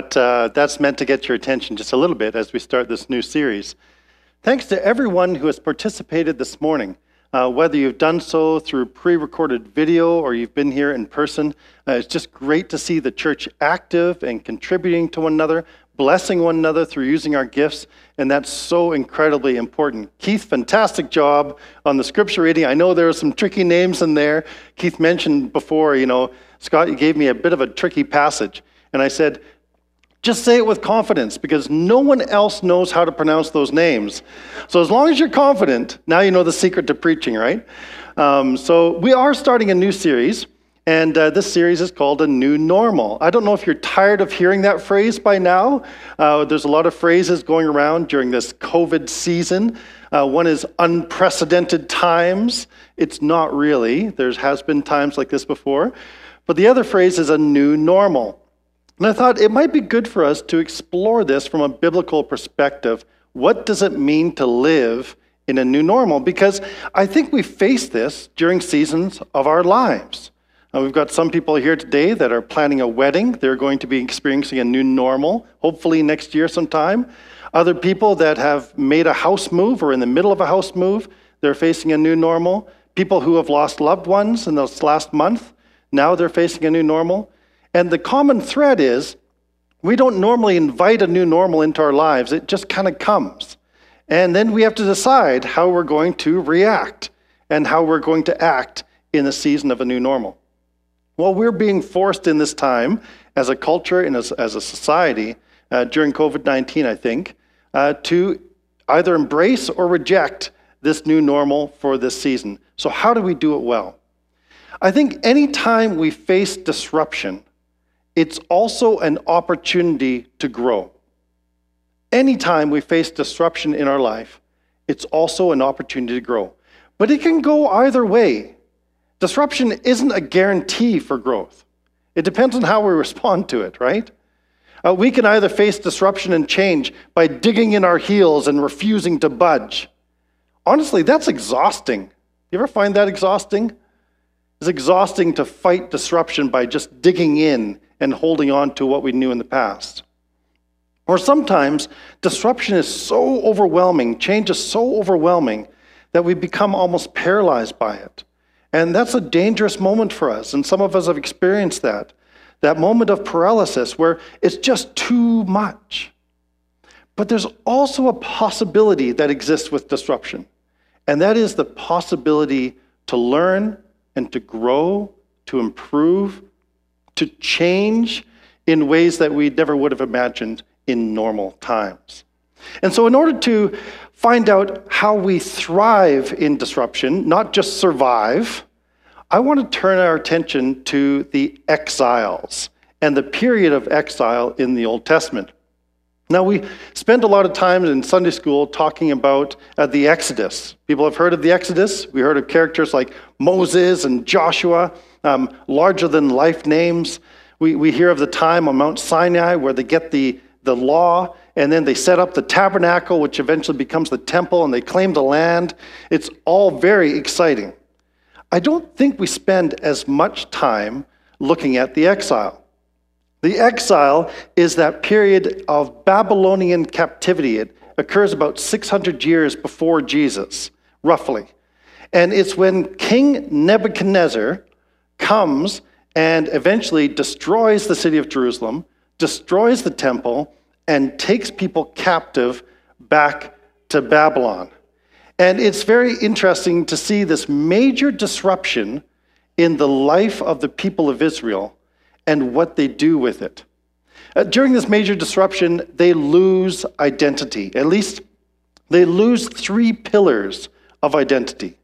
but uh, that's meant to get your attention just a little bit as we start this new series. Thanks to everyone who has participated this morning, uh, whether you've done so through pre recorded video or you've been here in person. Uh, it's just great to see the church active and contributing to one another, blessing one another through using our gifts, and that's so incredibly important. Keith, fantastic job on the scripture reading. I know there are some tricky names in there. Keith mentioned before, you know, Scott, you gave me a bit of a tricky passage. And I said, just say it with confidence because no one else knows how to pronounce those names. So, as long as you're confident, now you know the secret to preaching, right? Um, so, we are starting a new series, and uh, this series is called A New Normal. I don't know if you're tired of hearing that phrase by now. Uh, there's a lot of phrases going around during this COVID season. Uh, one is unprecedented times. It's not really, there has been times like this before. But the other phrase is a new normal. And I thought it might be good for us to explore this from a biblical perspective. What does it mean to live in a new normal? Because I think we face this during seasons of our lives. Uh, we've got some people here today that are planning a wedding. They're going to be experiencing a new normal, hopefully next year sometime. Other people that have made a house move or in the middle of a house move, they're facing a new normal. People who have lost loved ones in this last month, now they're facing a new normal. And the common thread is we don't normally invite a new normal into our lives, it just kind of comes. And then we have to decide how we're going to react and how we're going to act in the season of a new normal. Well, we're being forced in this time as a culture and as, as a society uh, during COVID 19, I think, uh, to either embrace or reject this new normal for this season. So, how do we do it well? I think anytime we face disruption, it's also an opportunity to grow. Anytime we face disruption in our life, it's also an opportunity to grow. But it can go either way. Disruption isn't a guarantee for growth. It depends on how we respond to it, right? Uh, we can either face disruption and change by digging in our heels and refusing to budge. Honestly, that's exhausting. You ever find that exhausting? It's exhausting to fight disruption by just digging in and holding on to what we knew in the past. Or sometimes disruption is so overwhelming, change is so overwhelming that we become almost paralyzed by it. And that's a dangerous moment for us. And some of us have experienced that. That moment of paralysis where it's just too much. But there's also a possibility that exists with disruption. And that is the possibility to learn and to grow, to improve, to change in ways that we never would have imagined in normal times. And so, in order to find out how we thrive in disruption, not just survive, I want to turn our attention to the exiles and the period of exile in the Old Testament. Now, we spend a lot of time in Sunday school talking about uh, the Exodus. People have heard of the Exodus. We heard of characters like Moses and Joshua um, larger than life names. We, we hear of the time on Mount Sinai where they get the, the law and then they set up the tabernacle, which eventually becomes the temple, and they claim the land. It's all very exciting. I don't think we spend as much time looking at the exile. The exile is that period of Babylonian captivity. It occurs about 600 years before Jesus, roughly. And it's when King Nebuchadnezzar comes and eventually destroys the city of Jerusalem, destroys the temple, and takes people captive back to Babylon. And it's very interesting to see this major disruption in the life of the people of Israel and what they do with it. Uh, during this major disruption, they lose identity. At least they lose three pillars of identity.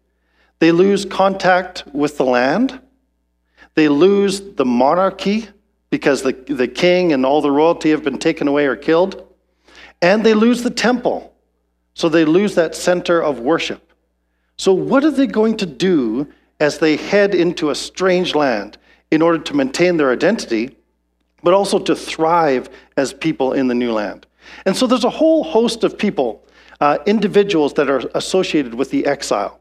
They lose contact with the land, they lose the monarchy because the, the king and all the royalty have been taken away or killed. And they lose the temple. So they lose that center of worship. So, what are they going to do as they head into a strange land in order to maintain their identity, but also to thrive as people in the new land? And so, there's a whole host of people, uh, individuals that are associated with the exile.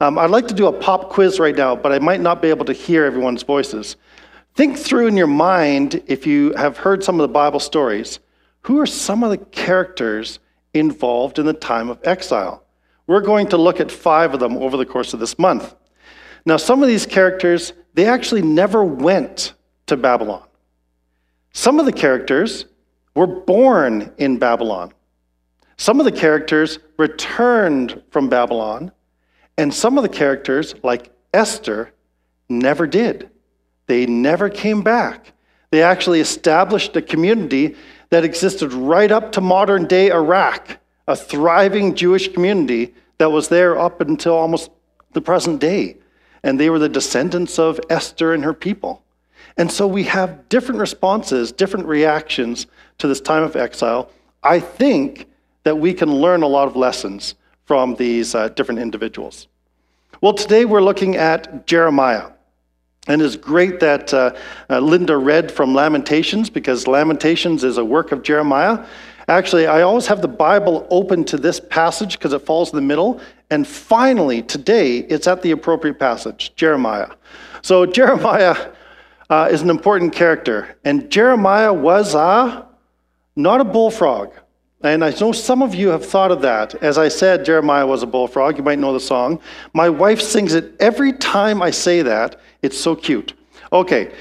Um, I'd like to do a pop quiz right now, but I might not be able to hear everyone's voices. Think through in your mind, if you have heard some of the Bible stories, who are some of the characters involved in the time of exile? We're going to look at five of them over the course of this month. Now, some of these characters, they actually never went to Babylon. Some of the characters were born in Babylon. Some of the characters returned from Babylon, and some of the characters, like Esther, never did. They never came back. They actually established a community that existed right up to modern day Iraq, a thriving Jewish community that was there up until almost the present day. And they were the descendants of Esther and her people. And so we have different responses, different reactions to this time of exile. I think that we can learn a lot of lessons from these uh, different individuals. Well, today we're looking at Jeremiah. And it's great that uh, uh, Linda read from Lamentations because Lamentations is a work of Jeremiah. Actually, I always have the Bible open to this passage because it falls in the middle. And finally, today, it's at the appropriate passage, Jeremiah. So, Jeremiah uh, is an important character. And Jeremiah was a, not a bullfrog. And I know some of you have thought of that. As I said, Jeremiah was a bullfrog. You might know the song. My wife sings it every time I say that. It's so cute. Okay,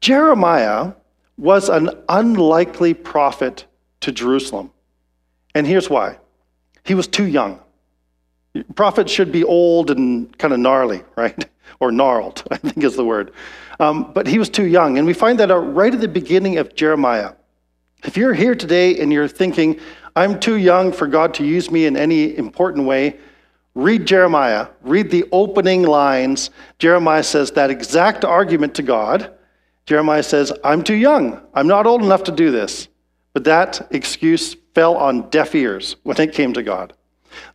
Jeremiah was an unlikely prophet to Jerusalem. And here's why he was too young. Prophets should be old and kind of gnarly, right? Or gnarled, I think is the word. Um, but he was too young. And we find that out right at the beginning of Jeremiah. If you're here today and you're thinking, I'm too young for God to use me in any important way, read Jeremiah. Read the opening lines. Jeremiah says that exact argument to God. Jeremiah says, I'm too young. I'm not old enough to do this. But that excuse fell on deaf ears when it came to God.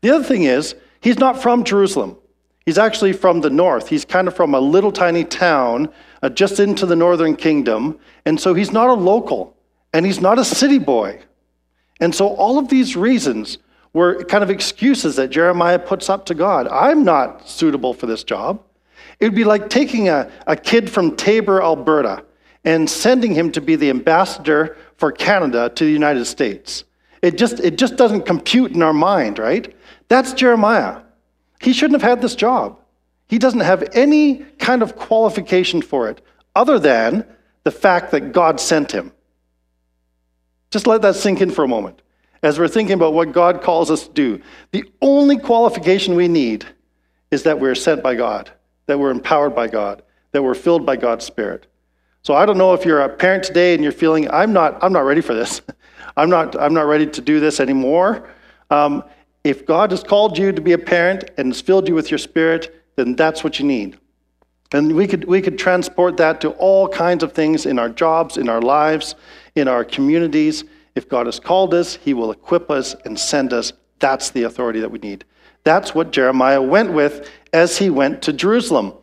The other thing is, he's not from Jerusalem. He's actually from the north. He's kind of from a little tiny town uh, just into the northern kingdom. And so he's not a local and he's not a city boy. And so all of these reasons were kind of excuses that Jeremiah puts up to God. I'm not suitable for this job. It would be like taking a, a kid from Taber, Alberta, and sending him to be the ambassador for Canada to the United States. It just, it just doesn't compute in our mind, right? That's Jeremiah. He shouldn't have had this job. He doesn't have any kind of qualification for it other than the fact that God sent him. Just let that sink in for a moment as we're thinking about what God calls us to do. The only qualification we need is that we're sent by God, that we're empowered by God, that we're filled by God's Spirit. So I don't know if you're a parent today and you're feeling, I'm not, I'm not ready for this. I'm not, I'm not ready to do this anymore. Um, if God has called you to be a parent and has filled you with your spirit, then that's what you need. And we could, we could transport that to all kinds of things in our jobs, in our lives, in our communities. If God has called us, He will equip us and send us. That's the authority that we need. That's what Jeremiah went with as he went to Jerusalem.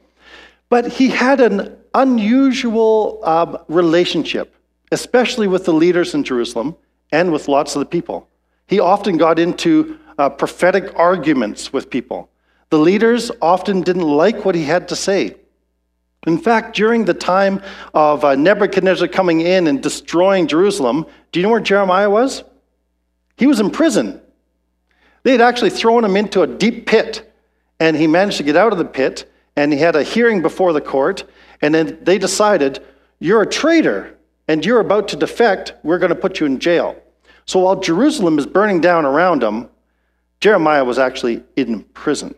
But he had an unusual uh, relationship, especially with the leaders in Jerusalem and with lots of the people. He often got into uh, prophetic arguments with people. The leaders often didn't like what he had to say. In fact, during the time of uh, Nebuchadnezzar coming in and destroying Jerusalem, do you know where Jeremiah was? He was in prison. They had actually thrown him into a deep pit, and he managed to get out of the pit, and he had a hearing before the court, and then they decided, You're a traitor, and you're about to defect, we're going to put you in jail. So while Jerusalem is burning down around him, Jeremiah was actually in prison.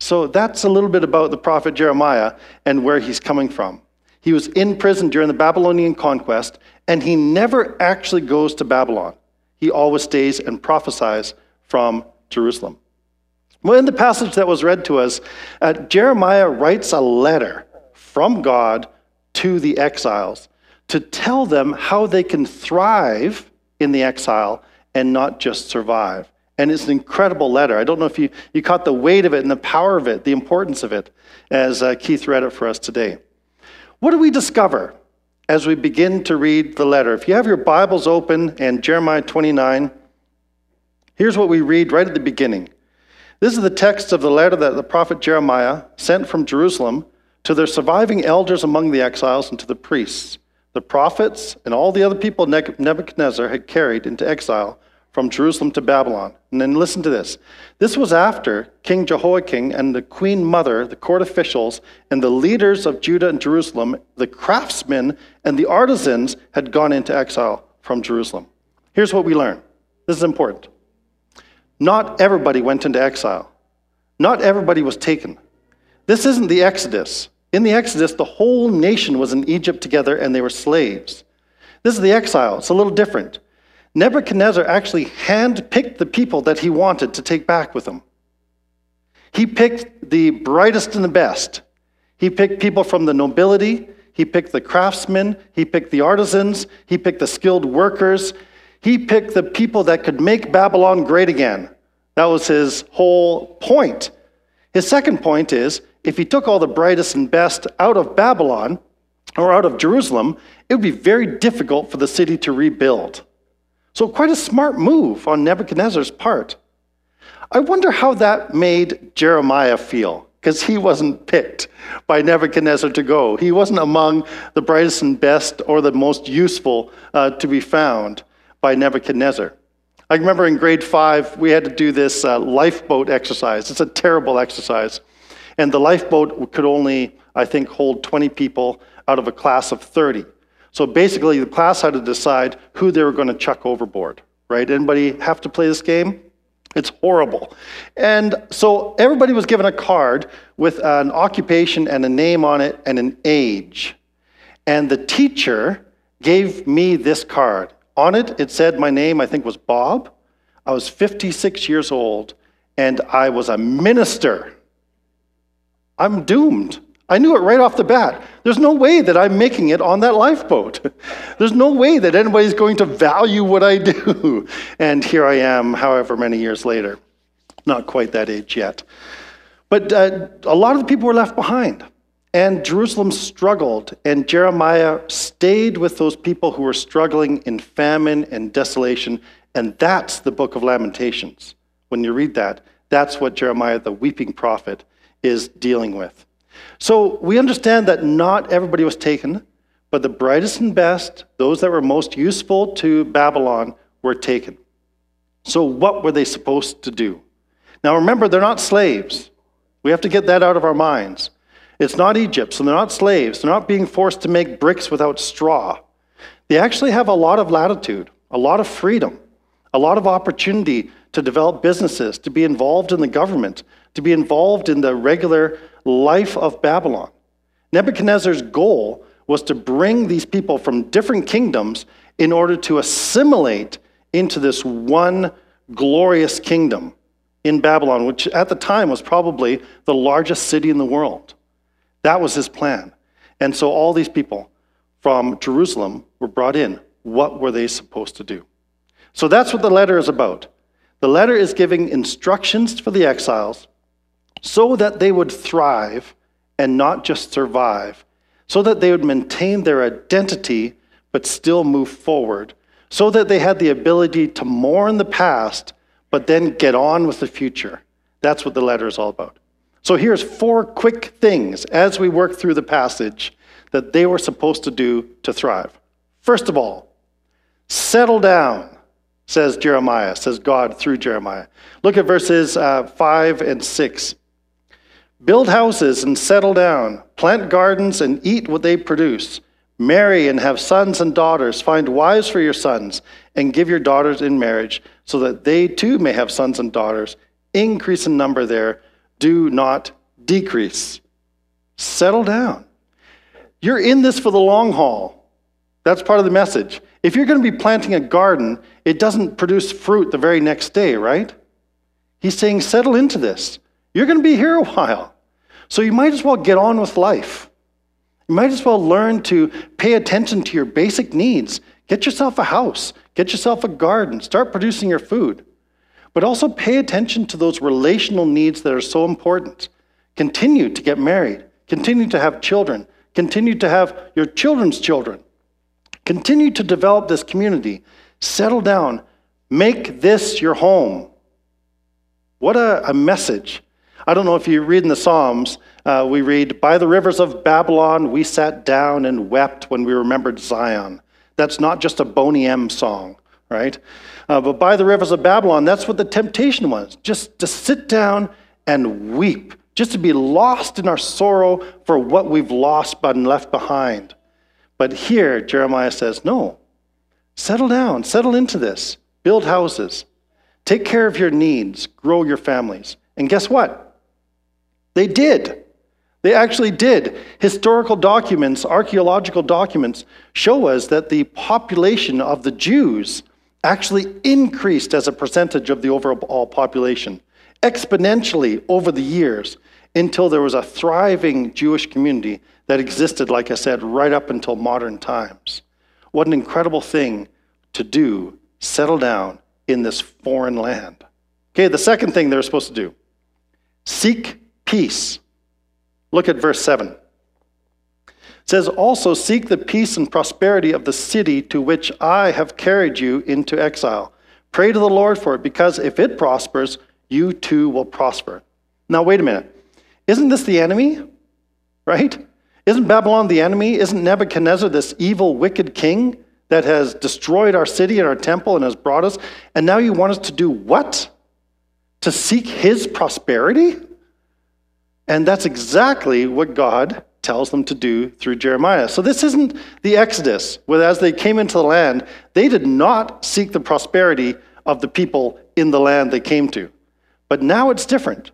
So that's a little bit about the prophet Jeremiah and where he's coming from. He was in prison during the Babylonian conquest, and he never actually goes to Babylon. He always stays and prophesies from Jerusalem. Well, in the passage that was read to us, uh, Jeremiah writes a letter from God to the exiles to tell them how they can thrive in the exile and not just survive. And it's an incredible letter. I don't know if you, you caught the weight of it and the power of it, the importance of it, as uh, Keith read it for us today. What do we discover as we begin to read the letter? If you have your Bibles open and Jeremiah 29, here's what we read right at the beginning. This is the text of the letter that the prophet Jeremiah sent from Jerusalem to their surviving elders among the exiles, and to the priests, the prophets, and all the other people Nebuchadnezzar had carried into exile from Jerusalem to Babylon. And then listen to this. This was after King Jehoiakim and the queen mother, the court officials, and the leaders of Judah and Jerusalem, the craftsmen and the artisans had gone into exile from Jerusalem. Here's what we learn. This is important. Not everybody went into exile. Not everybody was taken. This isn't the Exodus. In the Exodus, the whole nation was in Egypt together and they were slaves. This is the exile. It's a little different. Nebuchadnezzar actually handpicked the people that he wanted to take back with him. He picked the brightest and the best. He picked people from the nobility. He picked the craftsmen. He picked the artisans. He picked the skilled workers. He picked the people that could make Babylon great again. That was his whole point. His second point is if he took all the brightest and best out of Babylon or out of Jerusalem, it would be very difficult for the city to rebuild. So, quite a smart move on Nebuchadnezzar's part. I wonder how that made Jeremiah feel, because he wasn't picked by Nebuchadnezzar to go. He wasn't among the brightest and best or the most useful uh, to be found by Nebuchadnezzar. I remember in grade five, we had to do this uh, lifeboat exercise. It's a terrible exercise. And the lifeboat could only, I think, hold 20 people out of a class of 30. So basically, the class had to decide who they were going to chuck overboard, right? Anybody have to play this game? It's horrible. And so everybody was given a card with an occupation and a name on it and an age. And the teacher gave me this card. On it, it said my name, I think, was Bob. I was 56 years old, and I was a minister. I'm doomed. I knew it right off the bat. There's no way that I'm making it on that lifeboat. There's no way that anybody's going to value what I do. And here I am, however many years later. Not quite that age yet. But uh, a lot of the people were left behind. And Jerusalem struggled, and Jeremiah stayed with those people who were struggling in famine and desolation. And that's the book of Lamentations. When you read that, that's what Jeremiah, the weeping prophet, is dealing with. So we understand that not everybody was taken, but the brightest and best, those that were most useful to Babylon, were taken. So what were they supposed to do? Now remember, they're not slaves. We have to get that out of our minds. It's not Egypt, so they're not slaves. They're not being forced to make bricks without straw. They actually have a lot of latitude, a lot of freedom, a lot of opportunity to develop businesses, to be involved in the government, to be involved in the regular life of Babylon. Nebuchadnezzar's goal was to bring these people from different kingdoms in order to assimilate into this one glorious kingdom in Babylon, which at the time was probably the largest city in the world. That was his plan. And so all these people from Jerusalem were brought in. What were they supposed to do? So that's what the letter is about. The letter is giving instructions for the exiles so that they would thrive and not just survive, so that they would maintain their identity but still move forward, so that they had the ability to mourn the past but then get on with the future. That's what the letter is all about. So here's four quick things as we work through the passage that they were supposed to do to thrive. First of all, settle down, says Jeremiah, says God through Jeremiah. Look at verses uh, 5 and 6. Build houses and settle down. Plant gardens and eat what they produce. Marry and have sons and daughters. Find wives for your sons and give your daughters in marriage so that they too may have sons and daughters. Increase in number there. Do not decrease. Settle down. You're in this for the long haul. That's part of the message. If you're going to be planting a garden, it doesn't produce fruit the very next day, right? He's saying, settle into this. You're going to be here a while. So you might as well get on with life. You might as well learn to pay attention to your basic needs. Get yourself a house, get yourself a garden, start producing your food. But also pay attention to those relational needs that are so important. Continue to get married, continue to have children, continue to have your children's children. Continue to develop this community. Settle down. Make this your home. What a, a message I don't know if you read in the Psalms, Uh, we read, By the rivers of Babylon, we sat down and wept when we remembered Zion. That's not just a Boney M song, right? Uh, but by the rivers of Babylon, that's what the temptation was just to sit down and weep, just to be lost in our sorrow for what we've lost and left behind. But here, Jeremiah says, No, settle down, settle into this, build houses, take care of your needs, grow your families. And guess what? They did. They actually did. Historical documents, archaeological documents, show us that the population of the Jews actually increased as a percentage of the overall population exponentially over the years until there was a thriving Jewish community that existed, like I said, right up until modern times. What an incredible thing to do, settle down in this foreign land. Okay, the second thing they're supposed to do seek peace. Look at verse 7. It says, Also seek the peace and prosperity of the city to which I have carried you into exile. Pray to the Lord for it, because if it prospers, you too will prosper. Now, wait a minute. Isn't this the enemy? Right? Isn't Babylon the enemy? Isn't Nebuchadnezzar this evil, wicked king that has destroyed our city and our temple and has brought us? And now you want us to do what? To seek his prosperity? And that's exactly what God tells them to do through Jeremiah. So this isn't the Exodus, where as they came into the land, they did not seek the prosperity of the people in the land they came to. But now it's different.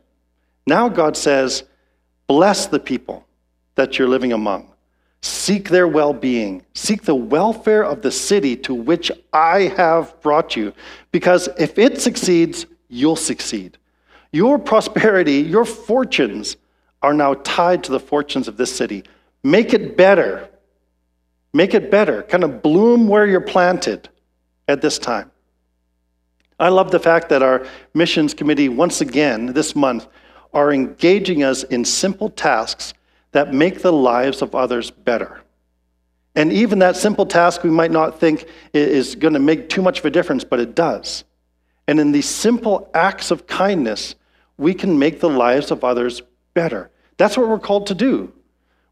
Now God says, bless the people that you're living among. Seek their well being. Seek the welfare of the city to which I have brought you. Because if it succeeds, you'll succeed. Your prosperity, your fortunes, are now tied to the fortunes of this city. Make it better. Make it better. Kind of bloom where you're planted at this time. I love the fact that our missions committee, once again this month, are engaging us in simple tasks that make the lives of others better. And even that simple task we might not think is going to make too much of a difference, but it does. And in these simple acts of kindness, we can make the lives of others better. That's what we're called to do.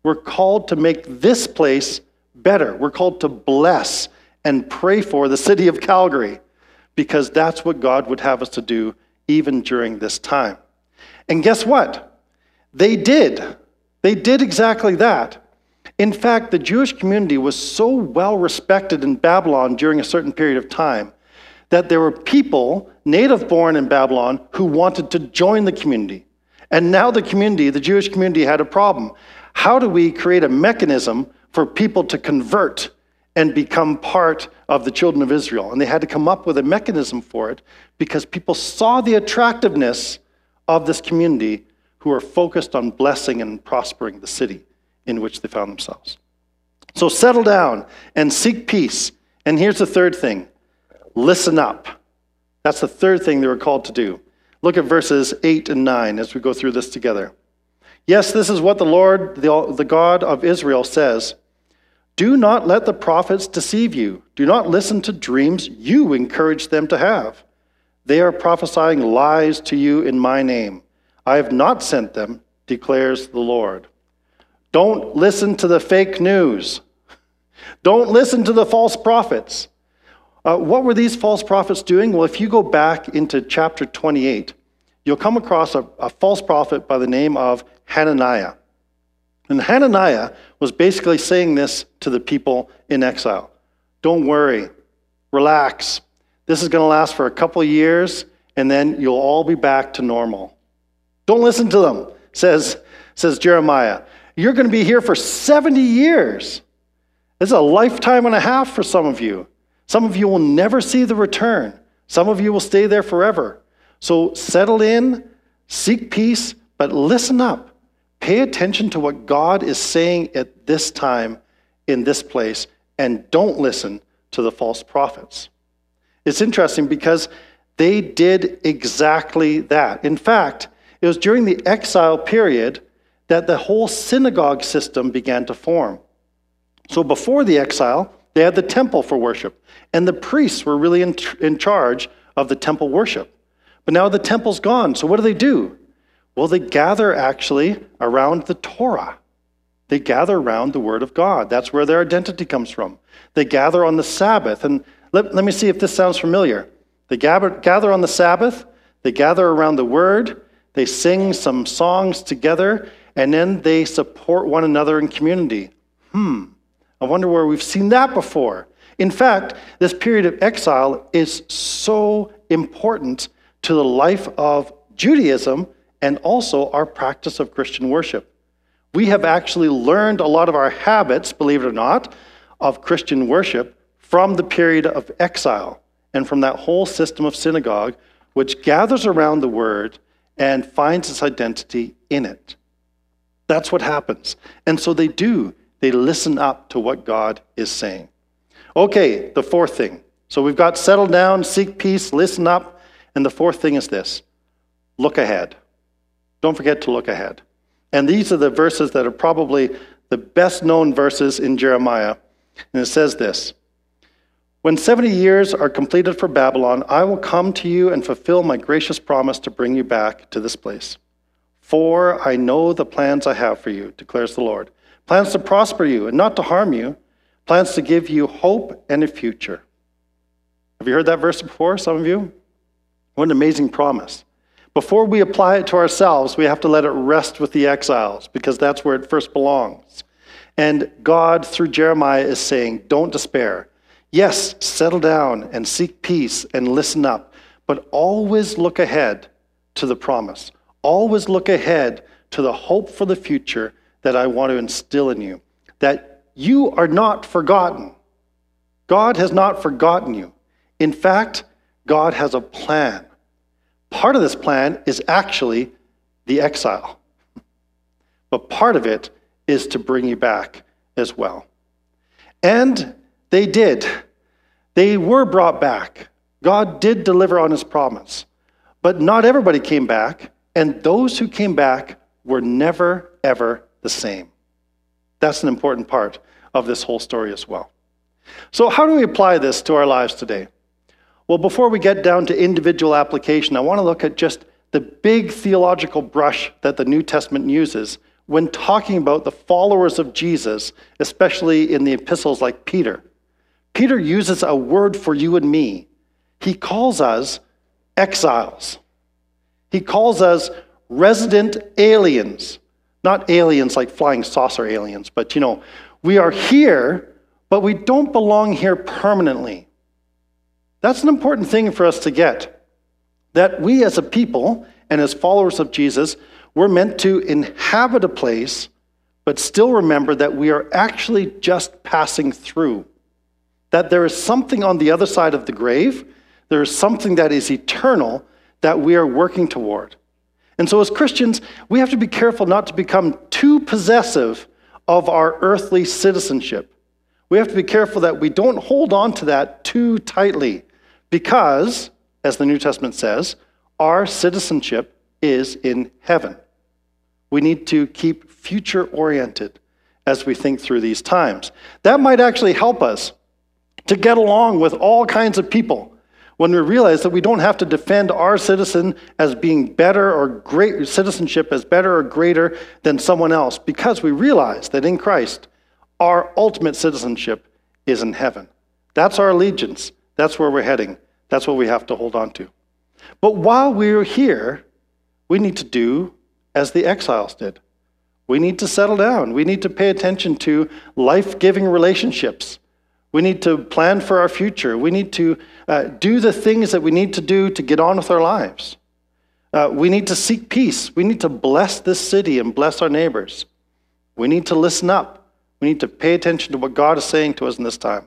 We're called to make this place better. We're called to bless and pray for the city of Calgary because that's what God would have us to do even during this time. And guess what? They did. They did exactly that. In fact, the Jewish community was so well respected in Babylon during a certain period of time that there were people, native born in Babylon, who wanted to join the community. And now the community, the Jewish community, had a problem. How do we create a mechanism for people to convert and become part of the children of Israel? And they had to come up with a mechanism for it because people saw the attractiveness of this community who are focused on blessing and prospering the city in which they found themselves. So settle down and seek peace. And here's the third thing listen up. That's the third thing they were called to do. Look at verses 8 and 9 as we go through this together. Yes, this is what the Lord, the, the God of Israel, says. Do not let the prophets deceive you. Do not listen to dreams you encourage them to have. They are prophesying lies to you in my name. I have not sent them, declares the Lord. Don't listen to the fake news. Don't listen to the false prophets. Uh, what were these false prophets doing? Well, if you go back into chapter 28, you'll come across a, a false prophet by the name of Hananiah. And Hananiah was basically saying this to the people in exile Don't worry, relax. This is going to last for a couple years, and then you'll all be back to normal. Don't listen to them, says, says Jeremiah. You're going to be here for 70 years. This is a lifetime and a half for some of you. Some of you will never see the return. Some of you will stay there forever. So settle in, seek peace, but listen up. Pay attention to what God is saying at this time in this place, and don't listen to the false prophets. It's interesting because they did exactly that. In fact, it was during the exile period that the whole synagogue system began to form. So before the exile, they had the temple for worship, and the priests were really in, in charge of the temple worship. But now the temple's gone, so what do they do? Well, they gather actually around the Torah. They gather around the Word of God. That's where their identity comes from. They gather on the Sabbath. And let, let me see if this sounds familiar. They gather, gather on the Sabbath, they gather around the Word, they sing some songs together, and then they support one another in community. Hmm, I wonder where we've seen that before. In fact, this period of exile is so important to the life of Judaism and also our practice of Christian worship. We have actually learned a lot of our habits, believe it or not, of Christian worship from the period of exile and from that whole system of synagogue, which gathers around the word and finds its identity in it. That's what happens. And so they do. They listen up to what God is saying. Okay, the fourth thing. So we've got settle down, seek peace, listen up. And the fourth thing is this look ahead. Don't forget to look ahead. And these are the verses that are probably the best known verses in Jeremiah. And it says this When 70 years are completed for Babylon, I will come to you and fulfill my gracious promise to bring you back to this place. For I know the plans I have for you, declares the Lord plans to prosper you and not to harm you, plans to give you hope and a future. Have you heard that verse before, some of you? What an amazing promise. Before we apply it to ourselves, we have to let it rest with the exiles because that's where it first belongs. And God, through Jeremiah, is saying, Don't despair. Yes, settle down and seek peace and listen up, but always look ahead to the promise. Always look ahead to the hope for the future that I want to instill in you. That you are not forgotten. God has not forgotten you. In fact, God has a plan. Part of this plan is actually the exile, but part of it is to bring you back as well. And they did. They were brought back. God did deliver on his promise. But not everybody came back, and those who came back were never, ever the same. That's an important part of this whole story as well. So, how do we apply this to our lives today? Well, before we get down to individual application, I want to look at just the big theological brush that the New Testament uses when talking about the followers of Jesus, especially in the epistles like Peter. Peter uses a word for you and me. He calls us exiles. He calls us resident aliens. Not aliens like flying saucer aliens, but you know, we are here, but we don't belong here permanently. That's an important thing for us to get. That we as a people and as followers of Jesus, we're meant to inhabit a place, but still remember that we are actually just passing through. That there is something on the other side of the grave, there is something that is eternal that we are working toward. And so, as Christians, we have to be careful not to become too possessive of our earthly citizenship. We have to be careful that we don't hold on to that too tightly because, as the New Testament says, our citizenship is in heaven. We need to keep future oriented as we think through these times. That might actually help us to get along with all kinds of people when we realize that we don't have to defend our citizen as being better or great citizenship as better or greater than someone else because we realize that in Christ our ultimate citizenship is in heaven. That's our allegiance. That's where we're heading. That's what we have to hold on to. But while we're here, we need to do as the exiles did. We need to settle down. We need to pay attention to life giving relationships. We need to plan for our future. We need to uh, do the things that we need to do to get on with our lives. Uh, we need to seek peace. We need to bless this city and bless our neighbors. We need to listen up. We need to pay attention to what God is saying to us in this time.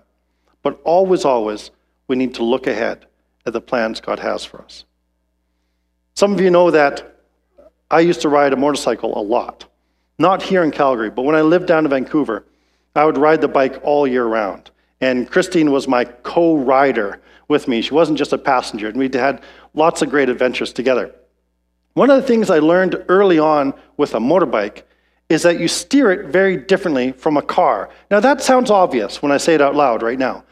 But always, always, we need to look ahead at the plans God has for us. Some of you know that I used to ride a motorcycle a lot. Not here in Calgary, but when I lived down in Vancouver, I would ride the bike all year round. And Christine was my co rider with me. She wasn't just a passenger, and we had lots of great adventures together. One of the things I learned early on with a motorbike is that you steer it very differently from a car. Now, that sounds obvious when I say it out loud right now,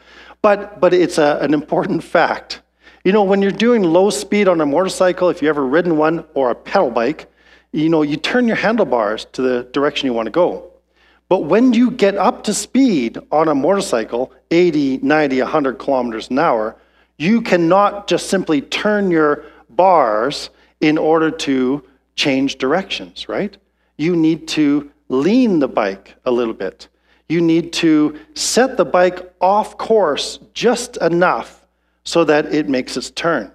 but, but it's a, an important fact. You know, when you're doing low speed on a motorcycle, if you've ever ridden one or a pedal bike, you know, you turn your handlebars to the direction you want to go. But when you get up to speed on a motorcycle, 80, 90, 100 kilometers an hour, you cannot just simply turn your bars in order to change directions, right? You need to lean the bike a little bit. You need to set the bike off course just enough so that it makes its turn.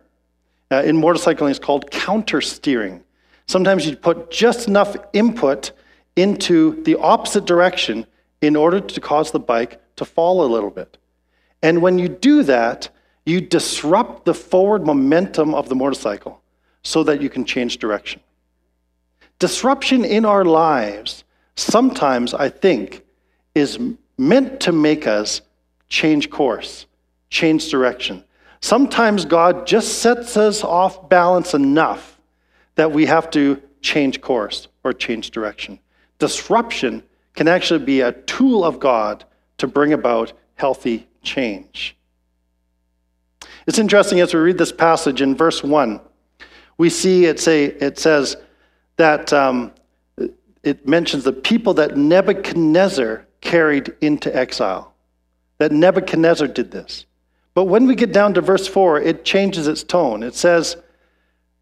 Uh, in motorcycling, it's called counter steering. Sometimes you put just enough input into the opposite direction in order to cause the bike to fall a little bit. And when you do that, you disrupt the forward momentum of the motorcycle so that you can change direction. Disruption in our lives sometimes, I think, is meant to make us change course, change direction. Sometimes God just sets us off balance enough that we have to change course or change direction. Disruption can actually be a tool of God to bring about healthy change. It's interesting as we read this passage in verse 1, we see it, say, it says that um, it mentions the people that Nebuchadnezzar carried into exile. That Nebuchadnezzar did this. But when we get down to verse 4, it changes its tone. It says,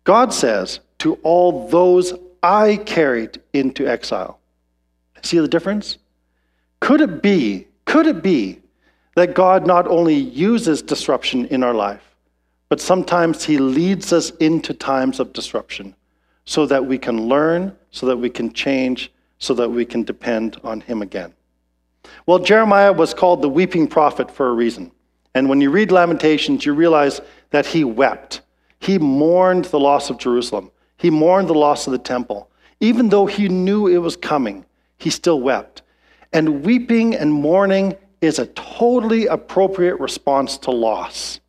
God says, to all those I carried into exile. See the difference? Could it be, could it be that God not only uses disruption in our life, but sometimes He leads us into times of disruption so that we can learn, so that we can change, so that we can depend on Him again? Well, Jeremiah was called the weeping prophet for a reason. And when you read Lamentations, you realize that he wept. He mourned the loss of Jerusalem. He mourned the loss of the temple. Even though he knew it was coming, he still wept. And weeping and mourning is a totally appropriate response to loss.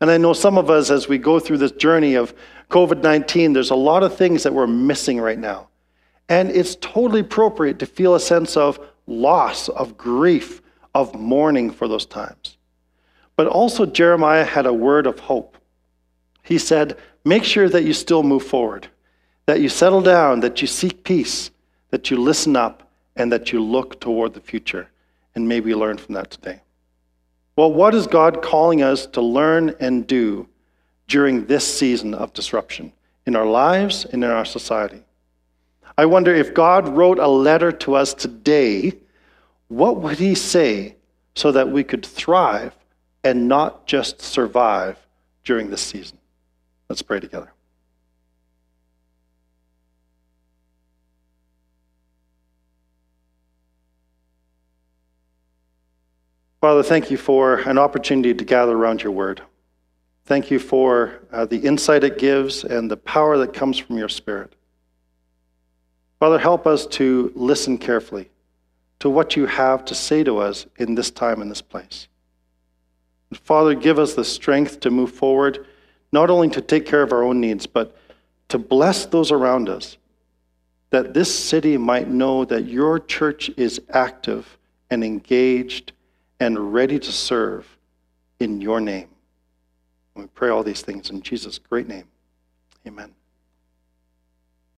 And I know some of us, as we go through this journey of COVID 19, there's a lot of things that we're missing right now. And it's totally appropriate to feel a sense of loss, of grief, of mourning for those times. But also, Jeremiah had a word of hope. He said, Make sure that you still move forward, that you settle down, that you seek peace, that you listen up, and that you look toward the future. And maybe learn from that today. Well, what is God calling us to learn and do during this season of disruption in our lives and in our society? I wonder if God wrote a letter to us today, what would he say so that we could thrive and not just survive during this season? Let's pray together. Father, thank you for an opportunity to gather around your word. Thank you for uh, the insight it gives and the power that comes from your spirit. Father, help us to listen carefully to what you have to say to us in this time and this place. And Father, give us the strength to move forward, not only to take care of our own needs, but to bless those around us, that this city might know that your church is active and engaged and ready to serve in your name. We pray all these things in Jesus' great name. Amen.